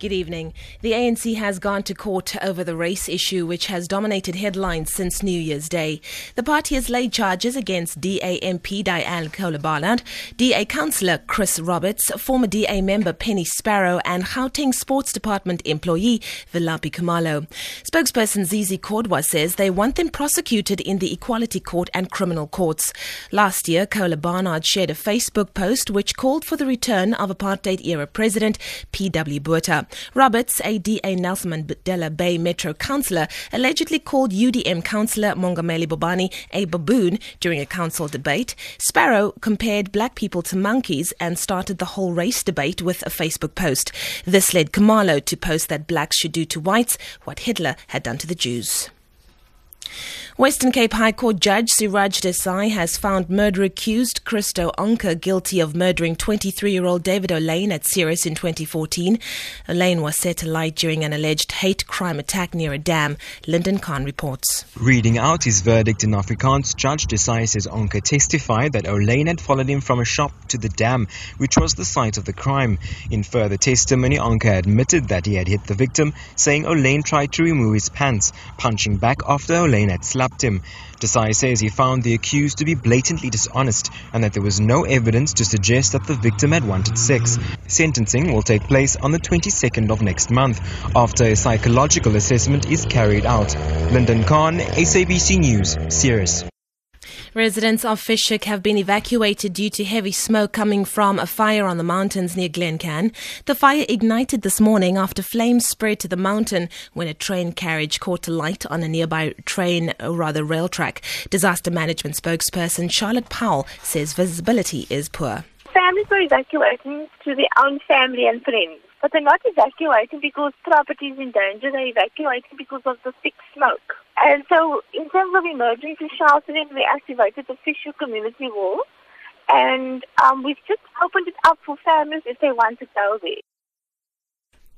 Good evening. The ANC has gone to court over the race issue, which has dominated headlines since New Year's Day. The party has laid charges against DA MP Diane Kohler-Barnard, DA councillor Chris Roberts, former DA member Penny Sparrow, and Gauteng Sports Department employee Velaphi Khumalo. Spokesperson Zizi Kodwa says they want them prosecuted in the Equality Court and criminal courts. Last year, Kohler-Barnard shared a Facebook post which called for the return of apartheid-era president P.W. Botha. Roberts, a DA Nelson Mandela Bay Metro councillor, allegedly called UDM councillor Mongameli Bobani a baboon during a council debate. Sparrow compared black people to monkeys and started the whole race debate with a Facebook post. This led Khumalo to post that blacks should do to whites what Hitler had done to the Jews. Western Cape High Court Judge Siraj Desai has found murder accused Christo Onker guilty of murdering 23-year-old David Olyn at Ceres in 2014. Olyn was set alight during an alleged hate crime attack near a dam. Lyndon Khan reports. Reading out his verdict in Afrikaans, Judge Desai says Onker testified that Olyn had followed him from a shop to the dam, which was the site of the crime. In further testimony, Onker admitted that he had hit the victim, saying Olyn tried to remove his pants, punching back after Olyn had slapped slapped him. Desai says he found the accused to be blatantly dishonest and that there was no evidence to suggest that the victim had wanted sex. Sentencing will take place on the 22nd of next month after a psychological assessment is carried out. Lyndon Khan, SABC News, Ceres. Residents of Fish Hoek have been evacuated due to heavy smoke coming from a fire on the mountains near Glencairn. The fire ignited this morning after flames spread to the mountain when a train carriage caught alight on a nearby train, or rather rail track. Disaster management spokesperson Charlotte Powell says visibility is poor. Families were evacuating to their own family and friends. But they're not evacuating because property is in danger. They're evacuating because of the thick smoke. And so, in terms of emergency sheltering, we activated the Fish Hoek Community Wall. And um, we've just opened it up for families if they want to go there.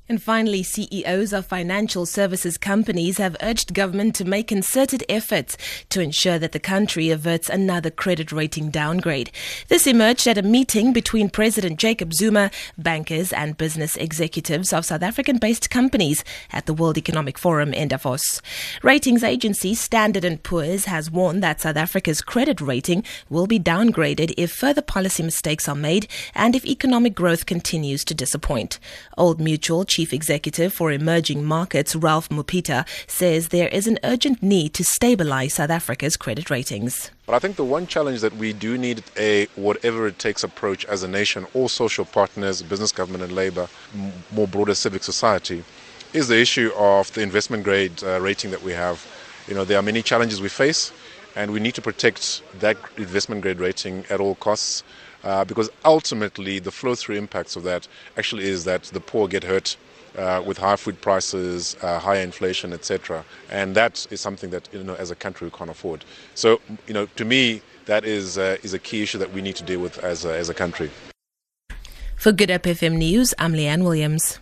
And finally, CEOs of financial services companies have urged government to make concerted efforts to ensure that the country averts another credit rating downgrade. This emerged at a meeting between President Jacob Zuma, bankers, and business executives of South African based companies at the World Economic Forum in Davos. Ratings agency Standard & Poor's has warned that South Africa's credit rating will be downgraded if further policy mistakes are made and if economic growth continues to disappoint. Old Mutual Chief Executive for Emerging Markets, Ralph Mupita, says there is an urgent need to stabilize South Africa's credit ratings. But I think the one challenge that we do need a whatever it takes approach as a nation, all social partners, business, government, and labor, more broader civic society, is the issue of the investment grade uh, rating that we have. You know, there are many challenges we face, and we need to protect that investment grade rating at all costs uh, because ultimately the flow through impacts of that actually is that the poor get hurt. Uh, with high food prices, uh, high inflation, etc., and that is something that you know as a country we can't afford. So, you know, to me, that is uh, is a key issue that we need to deal with as a, as a country. For Good Hope FM News, I'm Leanne Williams.